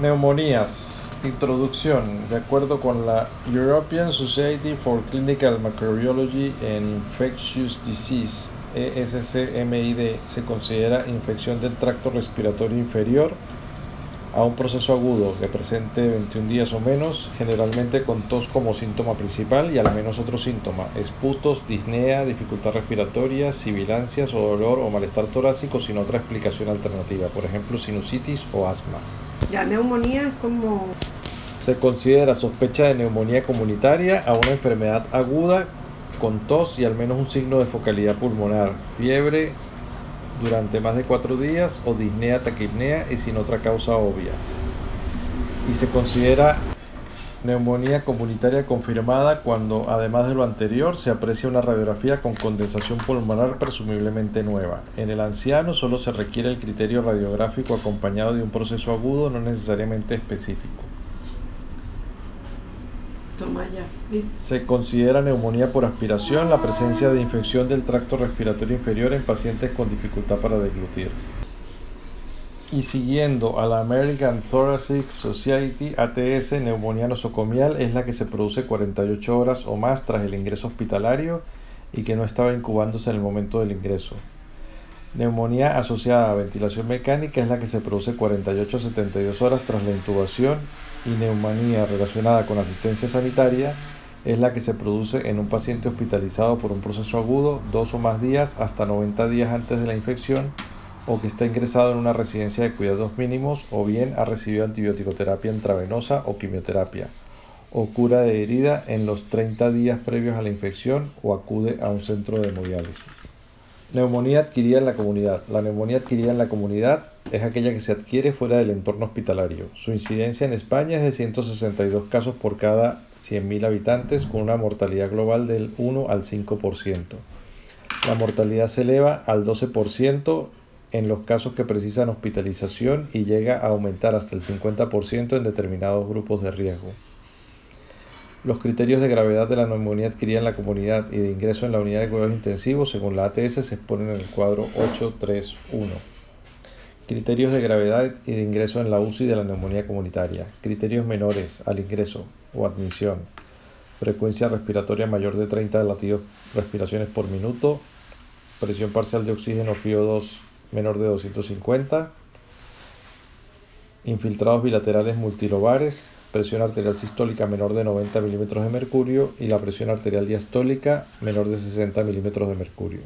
Neumonías. Introducción. De acuerdo con la European Society for Clinical Microbiology and Infectious Disease, ESCMID, se considera infección del tracto respiratorio inferior a un proceso agudo que presente 21 días o menos, generalmente con tos como síntoma principal y al menos otro síntoma, esputos, disnea, dificultad respiratoria, sibilancias o dolor o malestar torácico sin otra explicación alternativa, por ejemplo sinusitis o asma. La neumonía es como... Se considera sospecha de neumonía comunitaria a una enfermedad aguda con tos y al menos un signo de focalidad pulmonar, fiebre, durante más de cuatro días o disnea taquipnea y sin otra causa obvia. Y se considera neumonía comunitaria confirmada cuando, además de lo anterior, se aprecia una radiografía con condensación pulmonar presumiblemente nueva. En el anciano solo se requiere el criterio radiográfico acompañado de un proceso agudo no necesariamente específico. Se considera neumonía por aspiración la presencia de infección del tracto respiratorio inferior en pacientes con dificultad para deglutir. Y siguiendo a la American Thoracic Society ATS, neumonía nosocomial es la que se produce 48 horas o más tras el ingreso hospitalario y que no estaba incubándose en el momento del ingreso. Neumonía asociada a ventilación mecánica es la que se produce 48 a 72 horas tras la intubación y neumonía relacionada con asistencia sanitaria es la que se produce en un paciente hospitalizado por un proceso agudo dos o más días hasta 90 días antes de la infección o que está ingresado en una residencia de cuidados mínimos o bien ha recibido antibiótico-terapia intravenosa o quimioterapia o cura de herida en los 30 días previos a la infección o acude a un centro de hemodiálisis. Neumonía adquirida en la comunidad. La neumonía adquirida en la comunidad es aquella que se adquiere fuera del entorno hospitalario. Su incidencia en España es de 162 casos por cada 100.000 habitantes, con una mortalidad global del 1 al 5%. La mortalidad se eleva al 12% en los casos que precisan hospitalización y llega a aumentar hasta el 50% en determinados grupos de riesgo. Los criterios de gravedad de la neumonía adquirida en la comunidad y de ingreso en la unidad de cuidados intensivos según la ATS se exponen en el cuadro 831. Criterios de gravedad y de ingreso en la UCI de la neumonía comunitaria. Criterios menores al ingreso o admisión. Frecuencia respiratoria mayor de 30 latidos respiraciones por minuto. Presión parcial de oxígeno FIO2 menor de 250. Infiltrados bilaterales multilobares presión arterial sistólica menor de 90 milímetros de mercurio y la presión arterial diastólica menor de 60 milímetros de mercurio.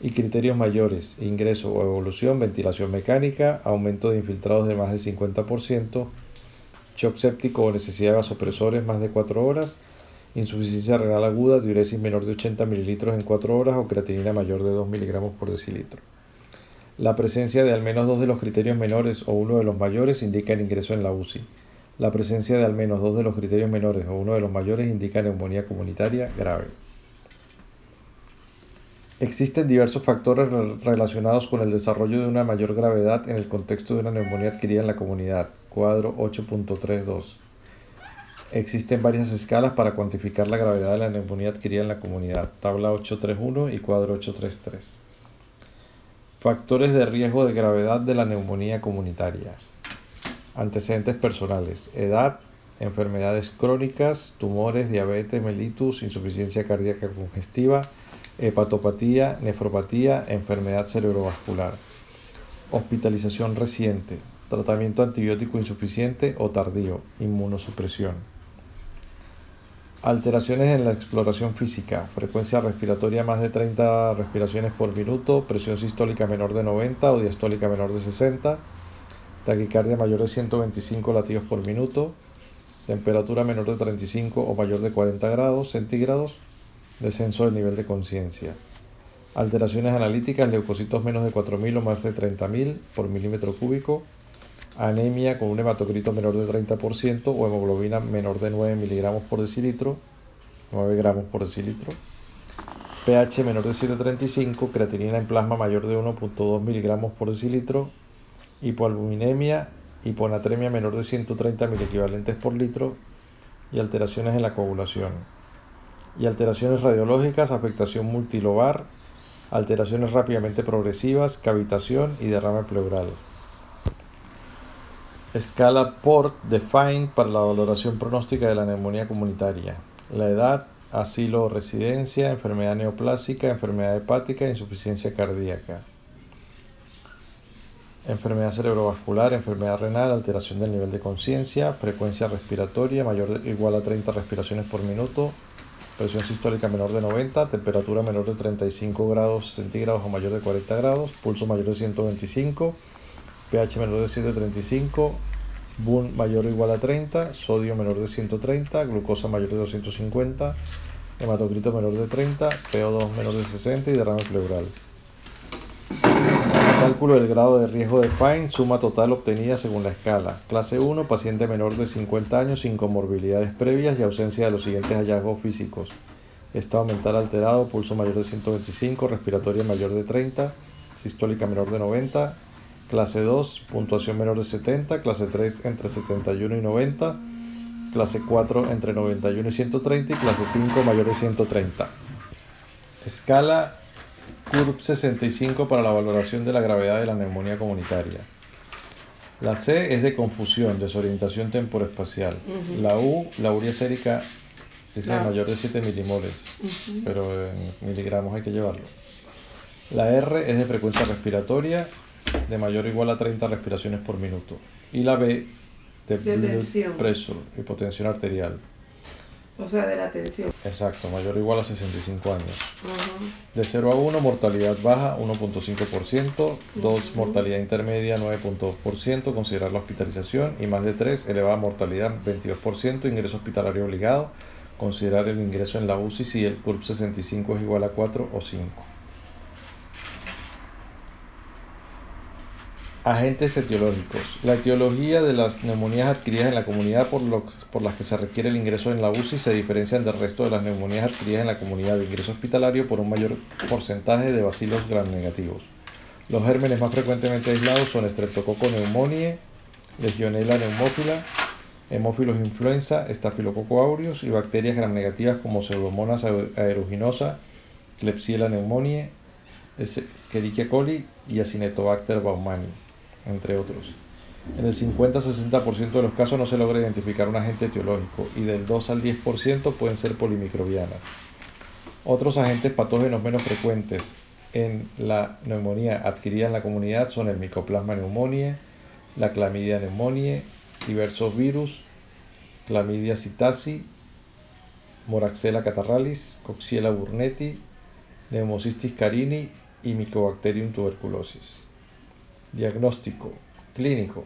Y criterios mayores, ingreso o evolución, ventilación mecánica, aumento de infiltrados de más del 50%, shock séptico o necesidad de vasopresores más de 4 horas, insuficiencia renal aguda, diuresis menor de 80 mililitros en 4 horas o creatinina mayor de 2 miligramos por decilitro. La presencia de al menos dos de los criterios menores o uno de los mayores indica el ingreso en la UCI. La presencia de al menos dos de los criterios menores o uno de los mayores indica neumonía comunitaria grave. Existen diversos factores relacionados con el desarrollo de una mayor gravedad en el contexto de una neumonía adquirida en la comunidad. Cuadro 8.32. Existen varias escalas para cuantificar la gravedad de la neumonía adquirida en la comunidad. Tabla 831 y cuadro 833. Factores de riesgo de gravedad de la neumonía comunitaria. Antecedentes personales, edad, enfermedades crónicas, tumores, diabetes, mellitus, insuficiencia cardíaca congestiva, hepatopatía, nefropatía, enfermedad cerebrovascular. Hospitalización reciente, tratamiento antibiótico insuficiente o tardío, inmunosupresión. Alteraciones en la exploración física, frecuencia respiratoria más de 30 respiraciones por minuto, presión sistólica menor de 90 o diastólica menor de 60, taquicardia mayor de 125 latidos por minuto, temperatura menor de 35 o mayor de 40 grados centígrados, descenso del nivel de conciencia. Alteraciones analíticas, leucocitos menos de 4.000 o más de 30.000 por milímetro cúbico, anemia con un hematocrito menor de 30% o hemoglobina menor de 9 miligramos por decilitro, 9 gramos por decilitro, pH menor de 7.35, creatinina en plasma mayor de 1.2 miligramos por decilitro, hipoalbuminemia, hiponatremia menor de 130 equivalentes por litro y alteraciones en la coagulación. Y alteraciones radiológicas, afectación multilobar, alteraciones rápidamente progresivas, cavitación y derrame pleural. Escala PORT Define para la valoración pronóstica de la neumonía comunitaria. La edad, asilo o residencia, enfermedad neoplásica, enfermedad hepática, insuficiencia cardíaca. Enfermedad cerebrovascular, enfermedad renal, alteración del nivel de conciencia, frecuencia respiratoria mayor o igual a 30 respiraciones por minuto, presión sistólica menor de 90, temperatura menor de 35 grados centígrados o mayor de 40 grados, pulso mayor de 125, pH menor de 735, BUN mayor o igual a 30, sodio menor de 130, glucosa mayor de 250, hematocrito menor de 30, PO2 menor de 60 y derrame pleural. Cálculo del grado de riesgo de FINE, suma total obtenida según la escala. Clase 1, paciente menor de 50 años sin comorbilidades previas y ausencia de los siguientes hallazgos físicos. Estado mental alterado, pulso mayor de 125, respiratoria mayor de 30, sistólica menor de 90, clase 2, puntuación menor de 70, clase 3 entre 71 y 90, clase 4 entre 91 y 130 y clase 5 mayor de 130. Escala CURB 65 para la valoración de la gravedad de la neumonía comunitaria. La C es de confusión, desorientación temporoespacial. La U, la urea sérica, es mayor de 7 milimoles, pero en miligramos hay que llevarlo. La R es de frecuencia respiratoria de mayor o igual a 30 respiraciones por minuto. Y la B de, de pressure, hipotensión arterial. O sea, de la tensión. Exacto, mayor o igual a 65 años. De 0 a 1, mortalidad baja 1.5%, 2, mortalidad intermedia 9.2%, considerar la hospitalización y más de 3, elevada mortalidad 22%, ingreso hospitalario obligado, considerar el ingreso en la UCI si el CURP 65 es igual a 4 o 5. Agentes etiológicos. La etiología de las neumonías adquiridas en la comunidad por, por las que se requiere el ingreso en la UCI se diferencian del resto de las neumonías adquiridas en la comunidad de ingreso hospitalario por un mayor porcentaje de bacilos gram negativos. Los gérmenes más frecuentemente aislados son Streptococcus pneumoniae, Legionella pneumófila, Hemófilos influenza, Staphylococcus aureus y bacterias gram negativas como Pseudomonas aeruginosa, Klebsiella pneumoniae, Escherichia coli y Acinetobacter baumannii entre otros. En el 50-60% de los casos no se logra identificar un agente etiológico y del 2 al 10% pueden ser polimicrobianas. Otros agentes patógenos menos frecuentes en la neumonía adquirida en la comunidad son el Mycoplasma pneumoniae, la Clamidia pneumoniae, diversos virus, Clamidia citasi, Moraxella catarralis, Coxiella burnetii, Pneumocystis carini y Mycobacterium tuberculosis. Diagnóstico clínico.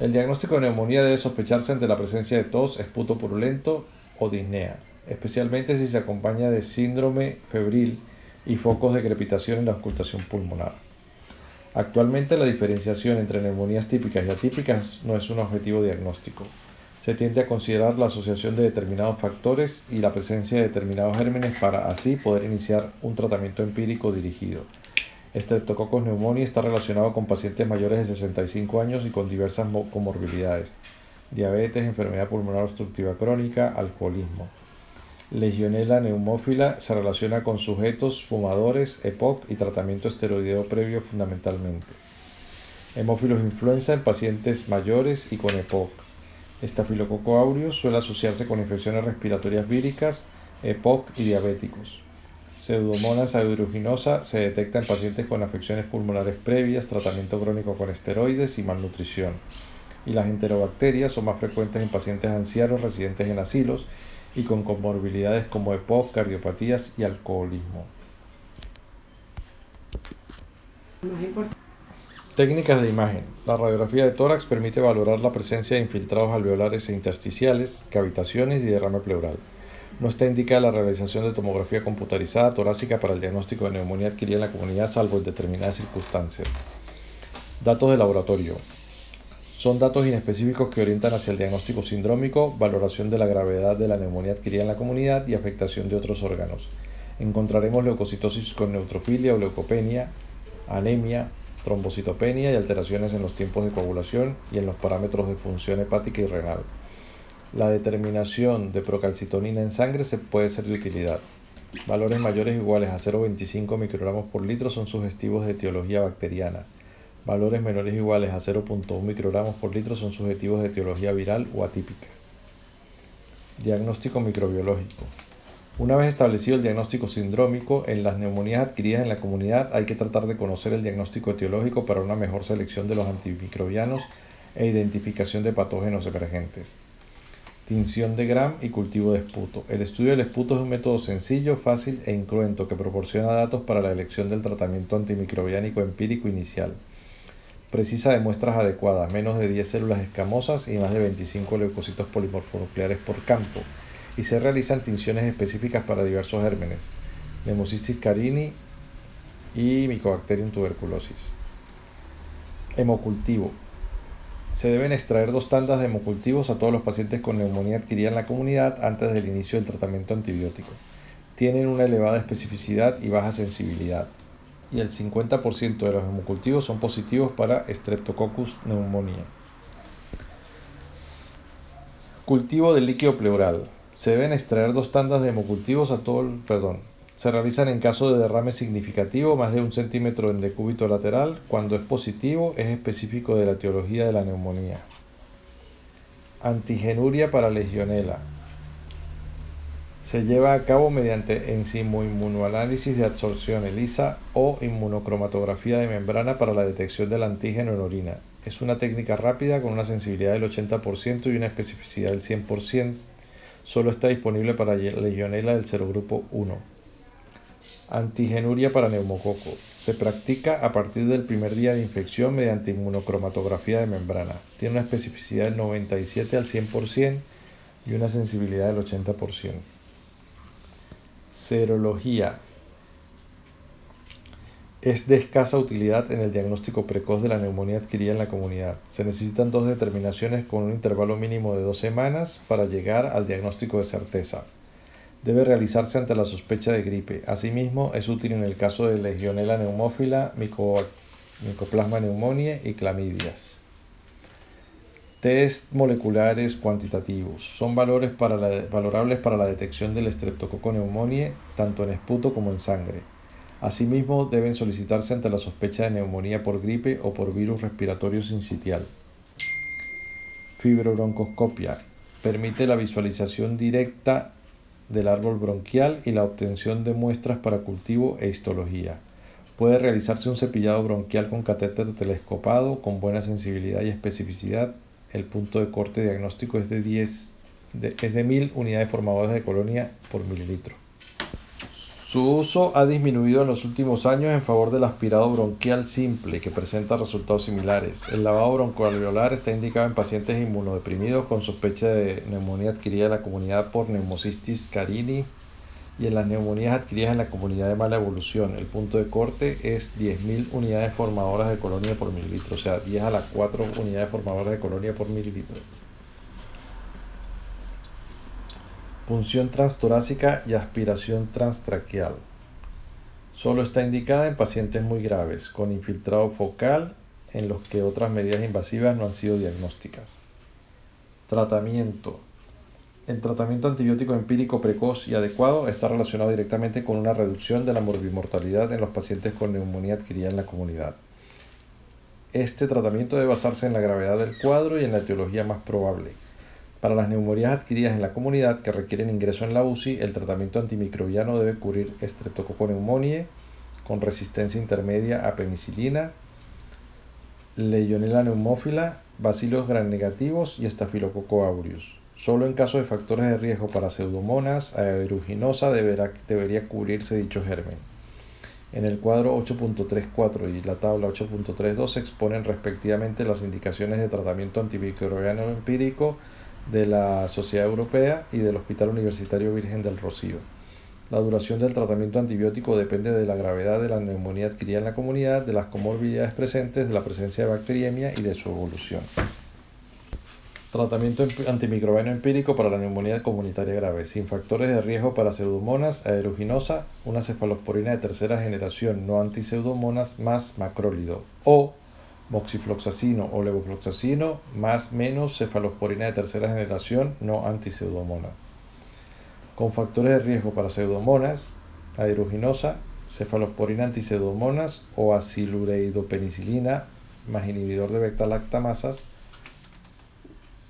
El diagnóstico de neumonía debe sospecharse ante la presencia de tos, esputo purulento o disnea, especialmente si se acompaña de síndrome febril y focos de crepitación en la ocultación pulmonar. Actualmente la diferenciación entre neumonías típicas y atípicas no es un objetivo diagnóstico. Se tiende a considerar la asociación de determinados factores y la presencia de determinados gérmenes para así poder iniciar un tratamiento empírico dirigido. Streptococcus pneumoniae está relacionado con pacientes mayores de 65 años y con diversas comorbilidades, diabetes, enfermedad pulmonar obstructiva crónica, alcoholismo. Legionella neumófila se relaciona con sujetos fumadores, EPOC y tratamiento esteroideo previo fundamentalmente. Hemófilos influenza en pacientes mayores y con EPOC. Estafilococo aureus suele asociarse con infecciones respiratorias víricas, EPOC y diabéticos. Pseudomonas aeruginosa se detecta en pacientes con afecciones pulmonares previas, tratamiento crónico con esteroides y malnutrición. Y las enterobacterias son más frecuentes en pacientes ancianos residentes en asilos y con comorbilidades como EPOC, cardiopatías y alcoholismo. Técnicas de imagen. La radiografía de tórax permite valorar la presencia de infiltrados alveolares e intersticiales, cavitaciones y derrame pleural. No está indicada la realización de tomografía computarizada torácica para el diagnóstico de neumonía adquirida en la comunidad, salvo en determinadas circunstancias. Datos de laboratorio. Son datos inespecíficos que orientan hacia el diagnóstico sindrómico, valoración de la gravedad de la neumonía adquirida en la comunidad y afectación de otros órganos. Encontraremos leucocitosis con neutrofilia o leucopenia, anemia, trombocitopenia y alteraciones en los tiempos de coagulación y en los parámetros de función hepática y renal. La determinación de procalcitonina en sangre se puede ser de utilidad. Valores mayores iguales a 0,25 microgramos por litro son sugestivos de etiología bacteriana. Valores menores iguales a 0.1 microgramos por litro son subjetivos de etiología viral o atípica. Diagnóstico microbiológico. Una vez establecido el diagnóstico sindrómico, en las neumonías adquiridas en la comunidad hay que tratar de conocer el diagnóstico etiológico para una mejor selección de los antimicrobianos e identificación de patógenos emergentes. Tinción de Gram y cultivo de esputo. El estudio del esputo es un método sencillo, fácil e incruento que proporciona datos para la elección del tratamiento antimicrobiánico empírico inicial. Precisa de muestras adecuadas, menos de 10 células escamosas y más de 25 leucocitos polimorfonucleares por campo, y se realizan tinciones específicas para diversos gérmenes, Nemocystis carini y Mycobacterium tuberculosis. Hemocultivo. Se deben extraer dos tandas de hemocultivos a todos los pacientes con neumonía adquirida en la comunidad antes del inicio del tratamiento antibiótico. Tienen una elevada especificidad y baja sensibilidad. Y el 50% de los hemocultivos son positivos para Streptococcus pneumoniae. Cultivo del líquido pleural. Se deben extraer dos tandas de hemocultivos a todo el, perdón, se realizan en caso de derrame significativo, más de un centímetro en decúbito lateral. Cuando es positivo, es específico de la etiología de la neumonía. Antigenuria para legionela. Se lleva a cabo mediante enzimo-inmunoanálisis de absorción ELISA o inmunocromatografía de membrana para la detección del antígeno en orina. Es una técnica rápida con una sensibilidad del 80% y una especificidad del 100%. Solo está disponible para legionela del serogrupo 1. Antigenuria para neumococo. Se practica a partir del primer día de infección mediante inmunocromatografía de membrana. Tiene una especificidad del 97 al 100% y una sensibilidad del 80%. Serología. Es de escasa utilidad en el diagnóstico precoz de la neumonía adquirida en la comunidad. Se necesitan dos determinaciones con un intervalo mínimo de dos semanas para llegar al diagnóstico de certeza debe realizarse ante la sospecha de gripe. Asimismo, es útil en el caso de Legionella neumófila, Mycoplasma pneumoniae y clamidias. Test moleculares cuantitativos. Son valores para valorables para la detección del Streptococcus pneumoniae tanto en esputo como en sangre. Asimismo, deben solicitarse ante la sospecha de neumonía por gripe o por virus respiratorio sincitial. Fibrobroncoscopia. Permite la visualización directa del árbol bronquial y la obtención de muestras para cultivo e histología. Puede realizarse un cepillado bronquial con catéter telescopado con buena sensibilidad y especificidad. El punto de corte diagnóstico es de 10 es de 1000 unidades formadoras de colonia por mililitro. Su uso ha disminuido en los últimos años en favor del aspirado bronquial simple, que presenta resultados similares. El lavado broncoalveolar está indicado en pacientes inmunodeprimidos con sospecha de neumonía adquirida en la comunidad por Pneumocystis carini y en las neumonías adquiridas en la comunidad de mala evolución. El punto de corte es 10.000 unidades formadoras de colonia por mililitro, o sea, 10 a las 4 unidades formadoras de colonia por mililitro. Punción transtorácica y aspiración transtraqueal. Solo está indicada en pacientes muy graves, con infiltrado focal, en los que otras medidas invasivas no han sido diagnósticas. Tratamiento. El tratamiento antibiótico empírico precoz y adecuado está relacionado directamente con una reducción de la morbimortalidad en los pacientes con neumonía adquirida en la comunidad. Este tratamiento debe basarse en la gravedad del cuadro y en la etiología más probable. Para las neumonías adquiridas en la comunidad que requieren ingreso en la UCI, el tratamiento antimicrobiano debe cubrir Streptococcus pneumoniae con resistencia intermedia a penicilina, Legionella neumófila, bacilos gram negativos y Staphylococcus aureus. Solo en caso de factores de riesgo para pseudomonas, aeruginosa deberá, debería cubrirse dicho germen. En el cuadro 8.34 y la tabla 8.32 se exponen respectivamente las indicaciones de tratamiento antimicrobiano empírico de la Sociedad Europea y del Hospital Universitario Virgen del Rocío. La duración del tratamiento antibiótico depende de la gravedad de la neumonía adquirida en la comunidad, de las comorbilidades presentes, de la presencia de bacteriemia y de su evolución. Tratamiento antimicrobiano empírico para la neumonía comunitaria grave, sin factores de riesgo para pseudomonas, aeruginosa, una cefalosporina de tercera generación no antipseudomonas más macrólido o moxifloxacino o levofloxacino más menos cefalosporina de tercera generación no antipseudomona. Con factores de riesgo para pseudomonas, aeruginosa, cefalosporina antipseudomonas o asilureidopenicilina más inhibidor de beta-lactamasas,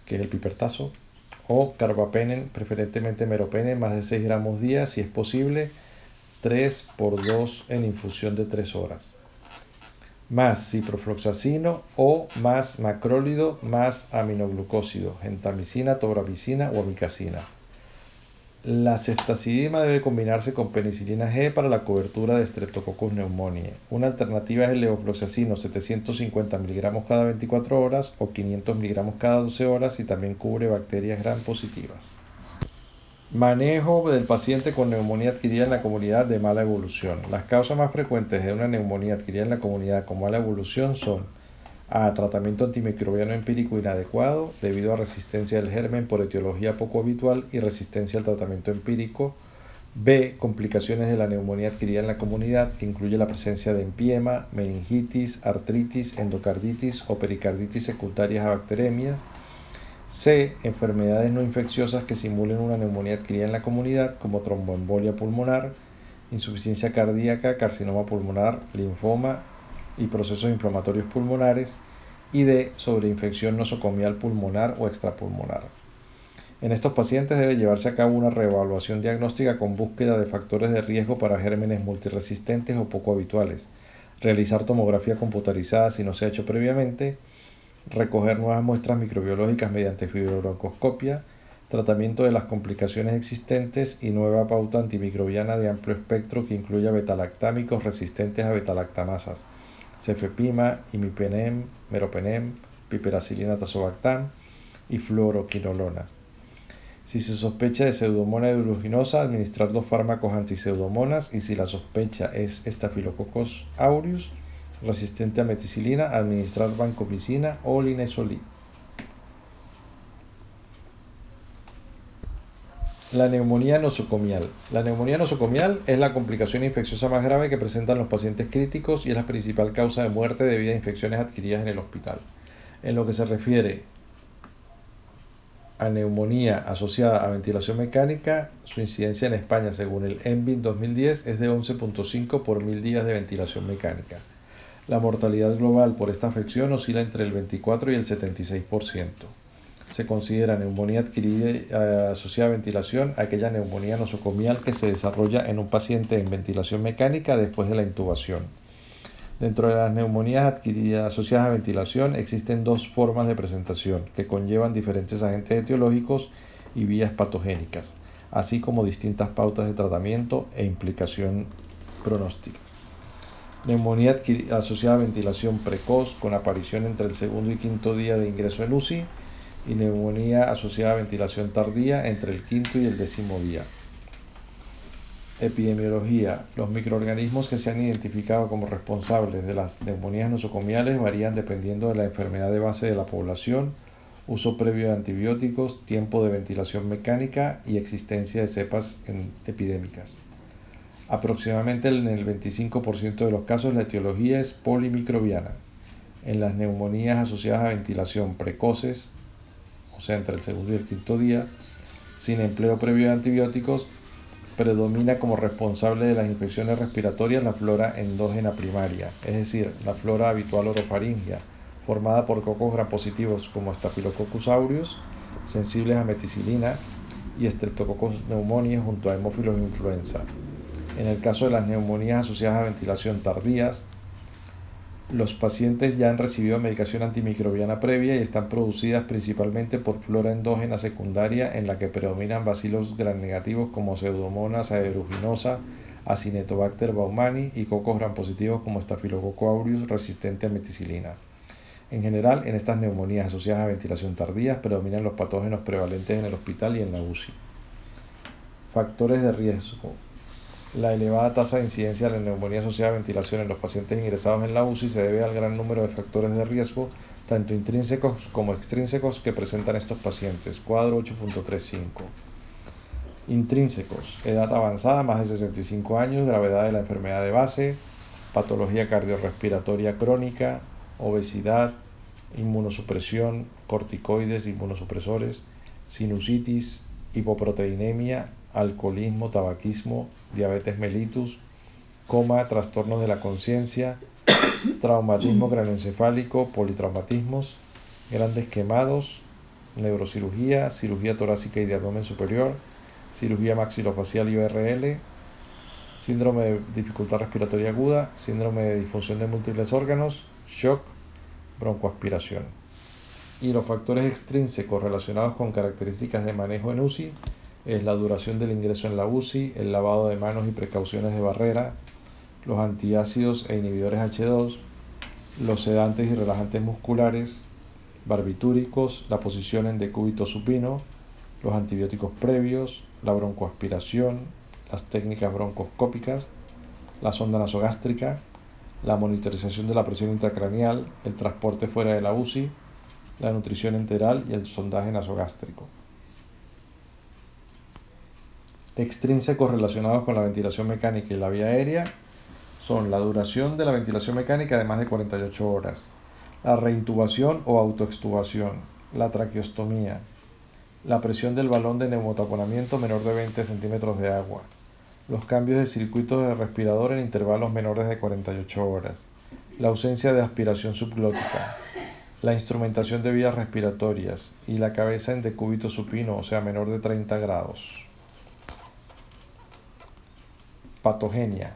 que es el pipertazo, o carbapenen, preferentemente meropenen, más de 6 gramos día, si es posible, 3 por 2 en infusión de 3 horas. Más ciprofloxacino o más macrólido más aminoglucósido, gentamicina, tobramicina o amicacina. La ceftacidima debe combinarse con penicilina G para la cobertura de Streptococcus pneumoniae. Una alternativa es el levofloxacino 750 mg cada 24 horas o 500 mg cada 12 horas y también cubre bacterias gram positivas. Manejo del paciente con neumonía adquirida en la comunidad de mala evolución. Las causas más frecuentes de una neumonía adquirida en la comunidad con mala evolución son a. Tratamiento antimicrobiano empírico inadecuado debido a resistencia del germen por etiología poco habitual y resistencia al tratamiento empírico. B. Complicaciones de la neumonía adquirida en la comunidad, que incluye la presencia de empiema, meningitis, artritis, endocarditis o pericarditis secundarias a bacteremias. C. Enfermedades no infecciosas que simulen una neumonía adquirida en la comunidad, como tromboembolia pulmonar, insuficiencia cardíaca, carcinoma pulmonar, linfoma, y procesos inflamatorios pulmonares y de sobreinfección nosocomial pulmonar o extrapulmonar. En estos pacientes debe llevarse a cabo una reevaluación diagnóstica con búsqueda de factores de riesgo para gérmenes multiresistentes o poco habituales, realizar tomografía computarizada si no se ha hecho previamente, recoger nuevas muestras microbiológicas mediante fibrobroncoscopia, tratamiento de las complicaciones existentes y nueva pauta antimicrobiana de amplio espectro que incluya betalactámicos resistentes a betalactamasas cefepima, imipenem, meropenem, piperacilina tazobactam y fluoroquinolonas. Si se sospecha de pseudomonas aeruginosa, administrar dos fármacos antiseudomonas y si la sospecha es Staphylococcus aureus resistente a meticilina, administrar vancomicina o linezolid. La neumonía nosocomial. La neumonía nosocomial es la complicación infecciosa más grave que presentan los pacientes críticos y es la principal causa de muerte debido a infecciones adquiridas en el hospital. En lo que se refiere a neumonía asociada a ventilación mecánica, su incidencia en España, según el ENVIN 2010, es de 11.5 por mil días de ventilación mecánica. La mortalidad global por esta afección oscila entre el 24 y el 76% se considera neumonía adquirida eh, asociada a ventilación aquella neumonía nosocomial que se desarrolla en un paciente en ventilación mecánica después de la intubación. Dentro de las neumonías adquiridas asociadas a ventilación existen dos formas de presentación que conllevan diferentes agentes etiológicos y vías patogénicas, así como distintas pautas de tratamiento e implicación pronóstica. Neumonía asociada a ventilación precoz con aparición entre el segundo y quinto día de ingreso en UCI y neumonía asociada a ventilación tardía entre el quinto y el décimo día. Epidemiología. Los microorganismos que se han identificado como responsables de las neumonías nosocomiales varían dependiendo de la enfermedad de base de la población, uso previo de antibióticos, tiempo de ventilación mecánica y existencia de cepas epidémicas. Aproximadamente en el 25% de los casos la etiología es polimicrobiana. En las neumonías asociadas a ventilación precoces, o sea, entre el segundo y el quinto día, sin empleo previo de antibióticos, predomina como responsable de las infecciones respiratorias la flora endógena primaria, es decir, la flora habitual orofaringia, formada por cocos gram positivos como Staphylococcus aureus, sensibles a meticilina, y Streptococcus pneumoniae junto a hemófilos influenza. En el caso de las neumonías asociadas a ventilación tardías, los pacientes ya han recibido medicación antimicrobiana previa y están producidas principalmente por flora endógena secundaria en la que predominan bacilos gram negativos como Pseudomonas aeruginosa, Acinetobacter baumani y cocos gram positivos como Staphylococcus aureus resistente a meticilina. En general, en estas neumonías asociadas a ventilación tardía predominan los patógenos prevalentes en el hospital y en la UCI. Factores de riesgo. La elevada tasa de incidencia de la neumonía asociada a ventilación en los pacientes ingresados en la UCI se debe al gran número de factores de riesgo, tanto intrínsecos como extrínsecos, que presentan estos pacientes. Cuadro 8.35. Intrínsecos. Edad avanzada, más de 65 años, gravedad de la enfermedad de base, patología cardiorrespiratoria crónica, obesidad, inmunosupresión, corticoides, inmunosupresores, sinusitis, hipoproteinemia, alcoholismo, tabaquismo, diabetes mellitus, coma, trastornos de la conciencia, traumatismo craneoencefálico, politraumatismos, grandes quemados, neurocirugía, cirugía torácica y de abdomen superior, cirugía maxilofacial y ORL, síndrome de dificultad respiratoria aguda, síndrome de disfunción de múltiples órganos, shock, broncoaspiración. Y los factores extrínsecos relacionados con características de manejo en UCI es la duración del ingreso en la UCI, el lavado de manos y precauciones de barrera, los antiácidos e inhibidores H2, los sedantes y relajantes musculares, barbitúricos, la posición en decúbito supino, los antibióticos previos, la broncoaspiración, las técnicas broncoscópicas, la sonda nasogástrica, la monitorización de la presión intracraneal, el transporte fuera de la UCI, la nutrición enteral y el sondaje nasogástrico. Extrínsecos relacionados con la ventilación mecánica y la vía aérea son la duración de la ventilación mecánica de más de 48 horas, la reintubación o autoextubación, la traqueostomía, la presión del balón de neumotaponamiento menor de 20 centímetros de agua, los cambios de circuito de respirador en intervalos menores de 48 horas, la ausencia de aspiración subglótica, la instrumentación de vías respiratorias y la cabeza en decúbito supino, o sea, menor de 30 grados. Patogenia.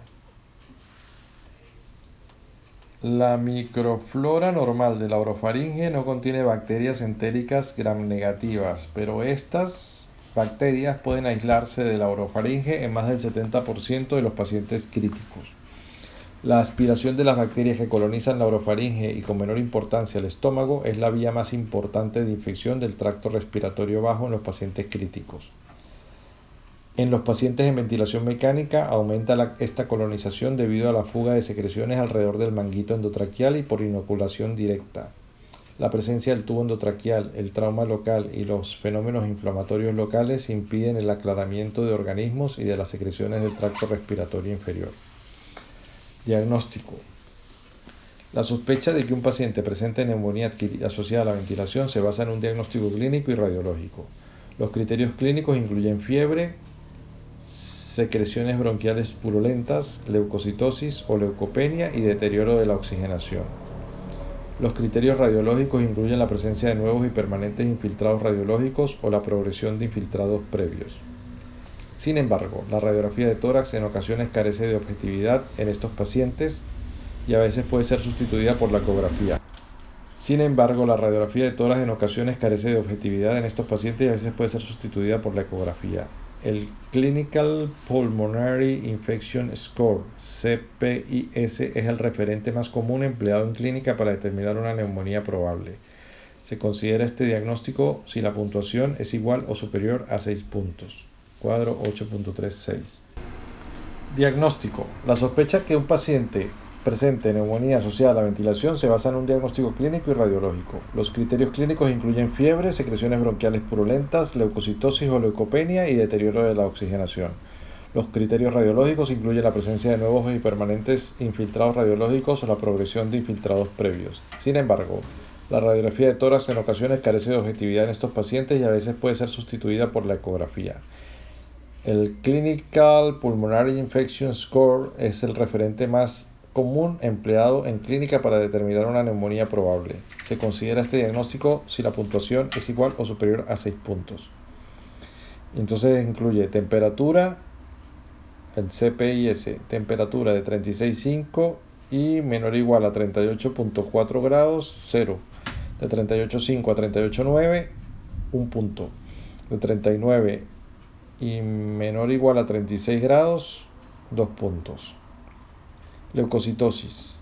La microflora normal de la orofaringe no contiene bacterias entéricas gram negativas, pero estas bacterias pueden aislarse de la orofaringe en más del 70% de los pacientes críticos. La aspiración de las bacterias que colonizan la orofaringe y con menor importancia el estómago es la vía más importante de infección del tracto respiratorio bajo en los pacientes críticos. En los pacientes en ventilación mecánica aumenta esta colonización debido a la fuga de secreciones alrededor del manguito endotraqueal y por inoculación directa. La presencia del tubo endotraqueal, el trauma local y los fenómenos inflamatorios locales impiden el aclaramiento de organismos y de las secreciones del tracto respiratorio inferior. Diagnóstico. La sospecha de que un paciente presente neumonía asociada a la ventilación se basa en un diagnóstico clínico y radiológico. Los criterios clínicos incluyen fiebre, secreciones bronquiales purulentas, leucocitosis o leucopenia y deterioro de la oxigenación. Los criterios radiológicos incluyen la presencia de nuevos y permanentes infiltrados radiológicos o la progresión de infiltrados previos. Sin embargo, la radiografía de tórax en ocasiones carece de objetividad en estos pacientes y a veces puede ser sustituida por la ecografía. Sin embargo, la radiografía de tórax en ocasiones carece de objetividad en estos pacientes y a veces puede ser sustituida por la ecografía. El Clinical Pulmonary Infection Score, CPIS, es el referente más común empleado en clínica para determinar una neumonía probable. Se considera este diagnóstico si la puntuación es igual o superior a 6 puntos. Cuadro 8.36. Diagnóstico. La sospecha que un paciente presente neumonía asociada a la ventilación se basa en un diagnóstico clínico y radiológico. Los criterios clínicos incluyen fiebre, secreciones bronquiales purulentas, leucocitosis o leucopenia y deterioro de la oxigenación. Los criterios radiológicos incluyen la presencia de nuevos y permanentes infiltrados radiológicos o la progresión de infiltrados previos. Sin embargo, la radiografía de tórax en ocasiones carece de objetividad en estos pacientes y a veces puede ser sustituida por la ecografía. El Clinical Pulmonary Infection Score es el referente más común empleado en clínica para determinar una neumonía probable. Se considera este diagnóstico si la puntuación es igual o superior a 6 puntos. Entonces incluye temperatura, el CPIS, temperatura de 36.5 y menor o igual a 38.4 grados, 0. De 38.5 a 38.9, un punto. De 39 y menor o igual a 36 grados, dos puntos. Leucocitosis.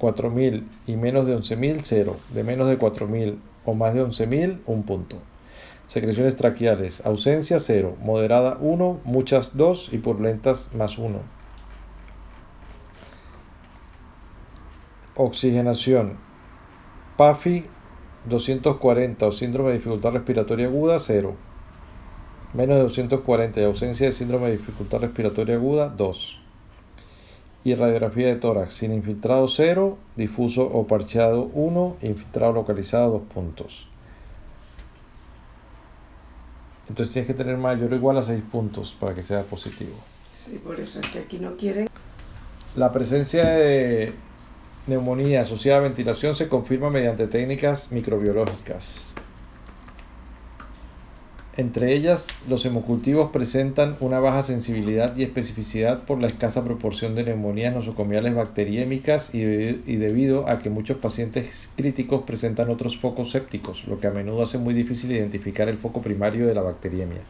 4.000 y menos de 11.000, 0. De menos de 4.000 o más de 11.000, 1 punto. Secreciones traqueales. Ausencia 0. Moderada 1, muchas 2 y purulentas más 1. Oxigenación. PAFI 240 o síndrome de dificultad respiratoria aguda 0. Menos de 240 y ausencia de síndrome de dificultad respiratoria aguda 2 y radiografía de tórax sin infiltrado 0, difuso o parcheado 1, infiltrado localizado 2 puntos. Entonces tienes que tener mayor o igual a 6 puntos para que sea positivo. Sí, por eso es que aquí no quieren. La presencia de neumonía asociada a ventilación se confirma mediante técnicas microbiológicas. Entre ellas, los hemocultivos presentan una baja sensibilidad y especificidad por la escasa proporción de neumonías nosocomiales bacteriémicas y, y, debido a que muchos pacientes críticos presentan otros focos sépticos, lo que a menudo hace muy difícil identificar el foco primario de la bacteriemia.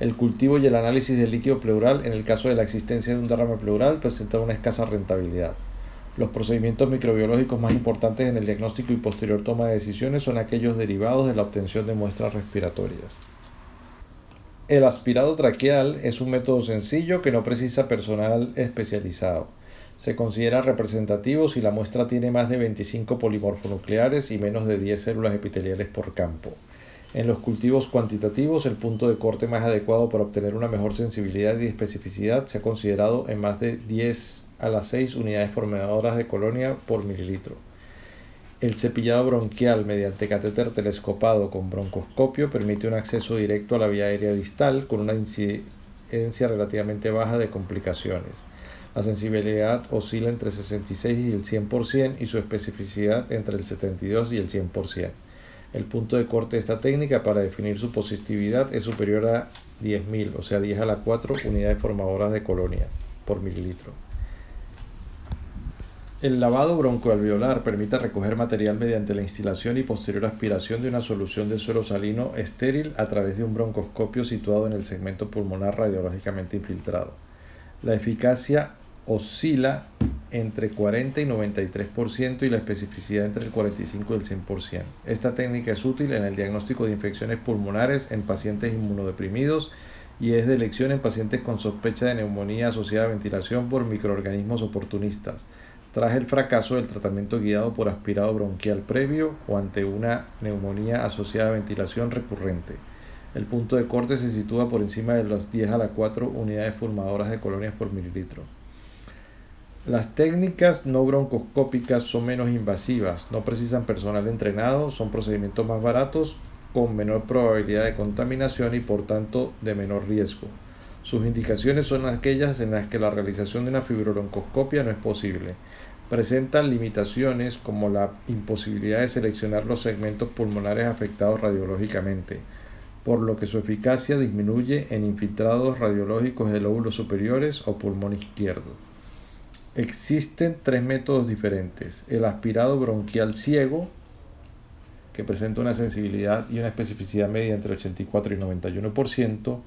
El cultivo y el análisis del líquido pleural en el caso de la existencia de un derrame pleural presentan una escasa rentabilidad. Los procedimientos microbiológicos más importantes en el diagnóstico y posterior toma de decisiones son aquellos derivados de la obtención de muestras respiratorias. El aspirado traqueal es un método sencillo que no precisa personal especializado. Se considera representativo si la muestra tiene más de 25 polimorfonucleares y menos de 10 células epiteliales por campo. En los cultivos cuantitativos, el punto de corte más adecuado para obtener una mejor sensibilidad y especificidad se ha considerado en más de 10 a las 6 unidades formadoras de colonia por mililitro. El cepillado bronquial mediante catéter telescopado con broncoscopio permite un acceso directo a la vía aérea distal con una incidencia relativamente baja de complicaciones. La sensibilidad oscila entre 66 y el 100% y su especificidad entre el 72 y el 100%. El punto de corte de esta técnica para definir su positividad es superior a 10.000, o sea 10 a la 4 unidades formadoras de colonias por mililitro. El lavado broncoalveolar permite recoger material mediante la instalación y posterior aspiración de una solución de suelo salino estéril a través de un broncoscopio situado en el segmento pulmonar radiológicamente infiltrado. La eficacia oscila entre 40 y 93% y la especificidad entre el 45 y el 100%. Esta técnica es útil en el diagnóstico de infecciones pulmonares en pacientes inmunodeprimidos y es de elección en pacientes con sospecha de neumonía asociada a ventilación por microorganismos oportunistas tras el fracaso del tratamiento guiado por aspirado bronquial previo o ante una neumonía asociada a ventilación recurrente. El punto de corte se sitúa por encima de las 10 a la 4 unidades formadoras de colonias por mililitro. Las técnicas no broncoscópicas son menos invasivas, no precisan personal entrenado, son procedimientos más baratos, con menor probabilidad de contaminación y por tanto de menor riesgo. Sus indicaciones son aquellas en las que la realización de una fibrobroncoscopia no es posible presentan limitaciones como la imposibilidad de seleccionar los segmentos pulmonares afectados radiológicamente, por lo que su eficacia disminuye en infiltrados radiológicos de lóbulos superiores o pulmón izquierdo. Existen tres métodos diferentes. El aspirado bronquial ciego, que presenta una sensibilidad y una especificidad media entre 84 y 91%.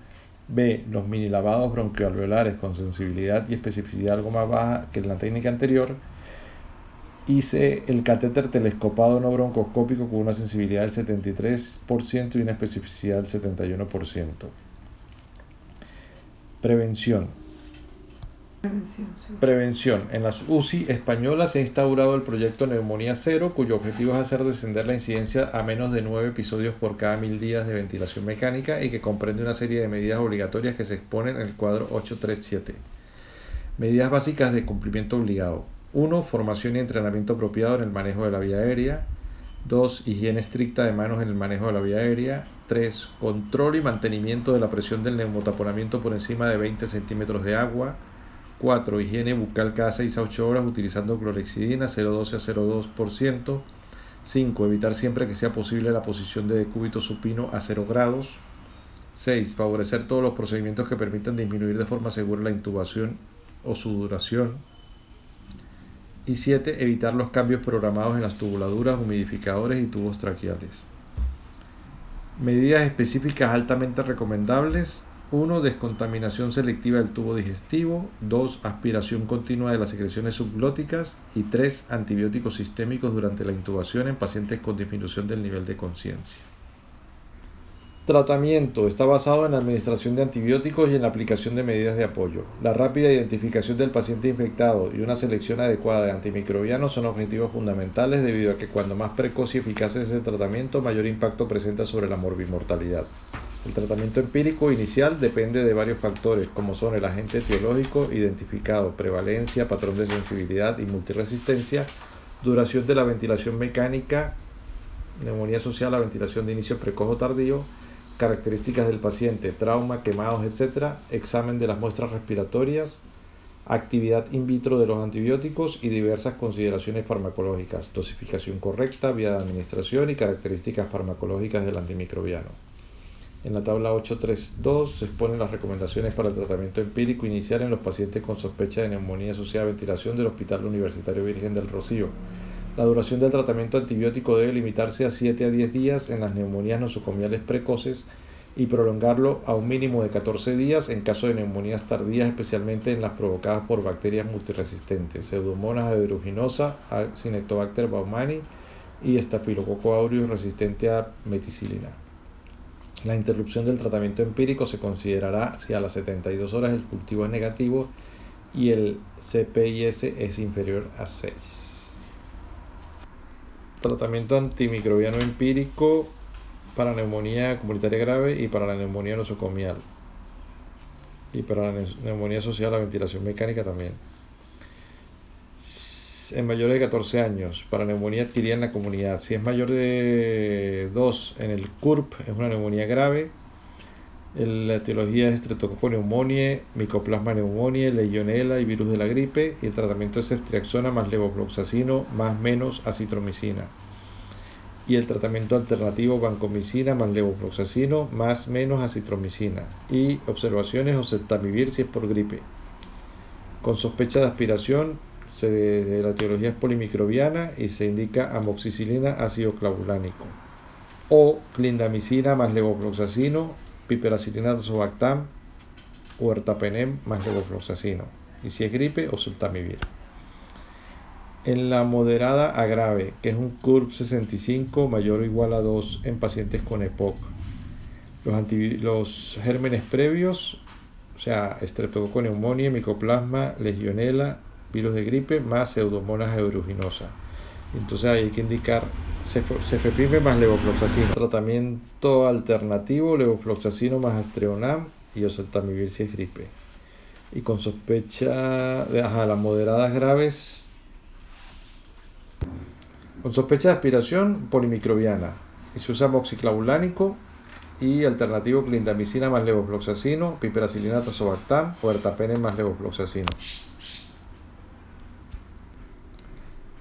B. Los mini lavados bronquialveolares con sensibilidad y especificidad algo más baja que en la técnica anterior hice el catéter telescopado no broncoscópico con una sensibilidad del 73% y una especificidad del 71%. Prevención. Prevención, Prevención. En las UCI españolas se ha instaurado el proyecto Neumonía Cero, cuyo objetivo es hacer descender la incidencia a menos de 9 episodios por cada mil días de ventilación mecánica y que comprende una serie de medidas obligatorias que se exponen en el cuadro 837. Medidas básicas de cumplimiento obligado. 1. Formación y entrenamiento apropiado en el manejo de la vía aérea. 2. Higiene estricta de manos en el manejo de la vía aérea. 3. Control y mantenimiento de la presión del neumotaponamiento por encima de 20 centímetros de agua. 4. Higiene bucal cada 6 a 8 horas utilizando clorexidina 0,12 a 0,2%. 5. Evitar siempre que sea posible la posición de decúbito supino a 0 grados. 6. Favorecer todos los procedimientos que permitan disminuir de forma segura la intubación o su duración. Y 7. Evitar los cambios programados en las tubuladuras, humidificadores y tubos traqueales. Medidas específicas altamente recomendables. 1. Descontaminación selectiva del tubo digestivo. 2. Aspiración continua de las secreciones subglóticas. Y 3. Antibióticos sistémicos durante la intubación en pacientes con disminución del nivel de conciencia. Tratamiento está basado en la administración de antibióticos y en la aplicación de medidas de apoyo. La rápida identificación del paciente infectado y una selección adecuada de antimicrobianos son objetivos fundamentales debido a que cuando más precoz y eficaz es el tratamiento, mayor impacto presenta sobre la morbimortalidad. El tratamiento empírico inicial depende de varios factores como son el agente etiológico identificado, prevalencia, patrón de sensibilidad y multiresistencia, duración de la ventilación mecánica, neumonía social a ventilación de inicio precoz o tardío, características del paciente, trauma, quemados, etc., examen de las muestras respiratorias, actividad in vitro de los antibióticos y diversas consideraciones farmacológicas, dosificación correcta, vía de administración y características farmacológicas del antimicrobiano. En la tabla 832 se exponen las recomendaciones para el tratamiento empírico inicial en los pacientes con sospecha de neumonía asociada a ventilación del Hospital Universitario Virgen del Rocío. La duración del tratamiento antibiótico debe limitarse a 7 a 10 días en las neumonías nosocomiales precoces y prolongarlo a un mínimo de 14 días en caso de neumonías tardías, especialmente en las provocadas por bacterias multiresistentes, Pseudomonas aeruginosa, Cinetobacter baumani y Staphylococcus aureus resistente a meticilina. La interrupción del tratamiento empírico se considerará si a las 72 horas el cultivo es negativo y el CPIS es inferior a 6. Tratamiento antimicrobiano empírico para neumonía comunitaria grave y para la neumonía nosocomial. Y para la neumonía asociada a la ventilación mecánica también. En mayores de 14 años, para neumonía adquirida en la comunidad. Si es mayor de 2 en el CURP, es una neumonía grave. La etiología es Streptococcus pneumoniae, Mycoplasma pneumoniae, Legionella y virus de la gripe. Y el tratamiento es ceftriaxona más levofloxacino más menos acitromicina y el tratamiento alternativo vancomicina más levofloxacino más menos acitromicina y observaciones o oseltamivir si es por gripe. Con sospecha de aspiración, se, la etiología es polimicrobiana y se indica amoxicilina ácido clavulánico o clindamicina más levofloxacino, piperacilina tazobactam o ertapenem más levofloxacino y si es gripe o sultamivir en la moderada a grave, que es un CURB 65 mayor o igual a 2 en pacientes con EPOC. Los, los gérmenes previos, o sea, estreptococo neumonía, micoplasma, legionela, virus de gripe, más pseudomonas aeruginosa. Entonces hay que indicar cefepime más levofloxacino. Tratamiento alternativo, levofloxacino más astreonam y oseltamivir si es gripe. Y con sospecha de ajá, las moderadas graves, con sospecha de aspiración polimicrobiana. Y se usa moxiclavulánico y alternativo clindamicina más levofloxacino, piperacilina tazobactam o ertapene más levofloxacino.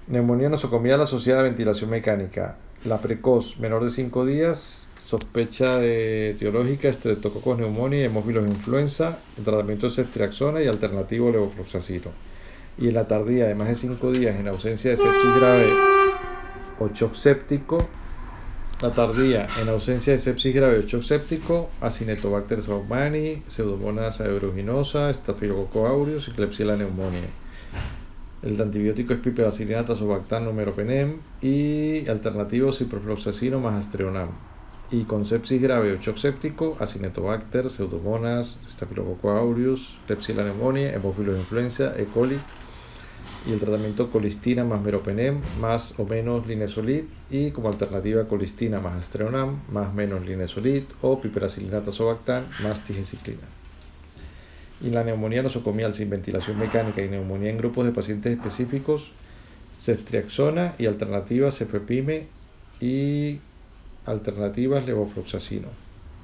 Neumonía nosocomial asociada a ventilación mecánica. La precoz, menor de 5 días, sospecha de etiológica, estreptococos neumonía, hemófilos influenza, el tratamiento es ceftriaxona y alternativo levofloxacino. Y en la tardía de más de 5 días en ausencia de sepsis grave o shock séptico. La tardía, en ausencia de sepsis grave o shock séptico, Acinetobacter baumannii, Pseudomonas aeruginosa, Staphylococcus aureus y Klebsiella pneumoniae. El antibiótico es piperacilina tazobactam numeropenem y alternativo ciprofloxacino más astreonam. Y con sepsis grave o shock séptico, Acinetobacter, Pseudomonas, Staphylococcus aureus, Klebsiella pneumoniae, influenza, E. coli y el tratamiento colistina más meropenem más o menos linesolid y como alternativa colistina más astreonam más menos linesolid o piperacilina tazobactam más tigeciclina. Y la neumonía nosocomial sin ventilación mecánica y neumonía en grupos de pacientes específicos, ceftriaxona y alternativas cefepime y alternativas levofloxacino.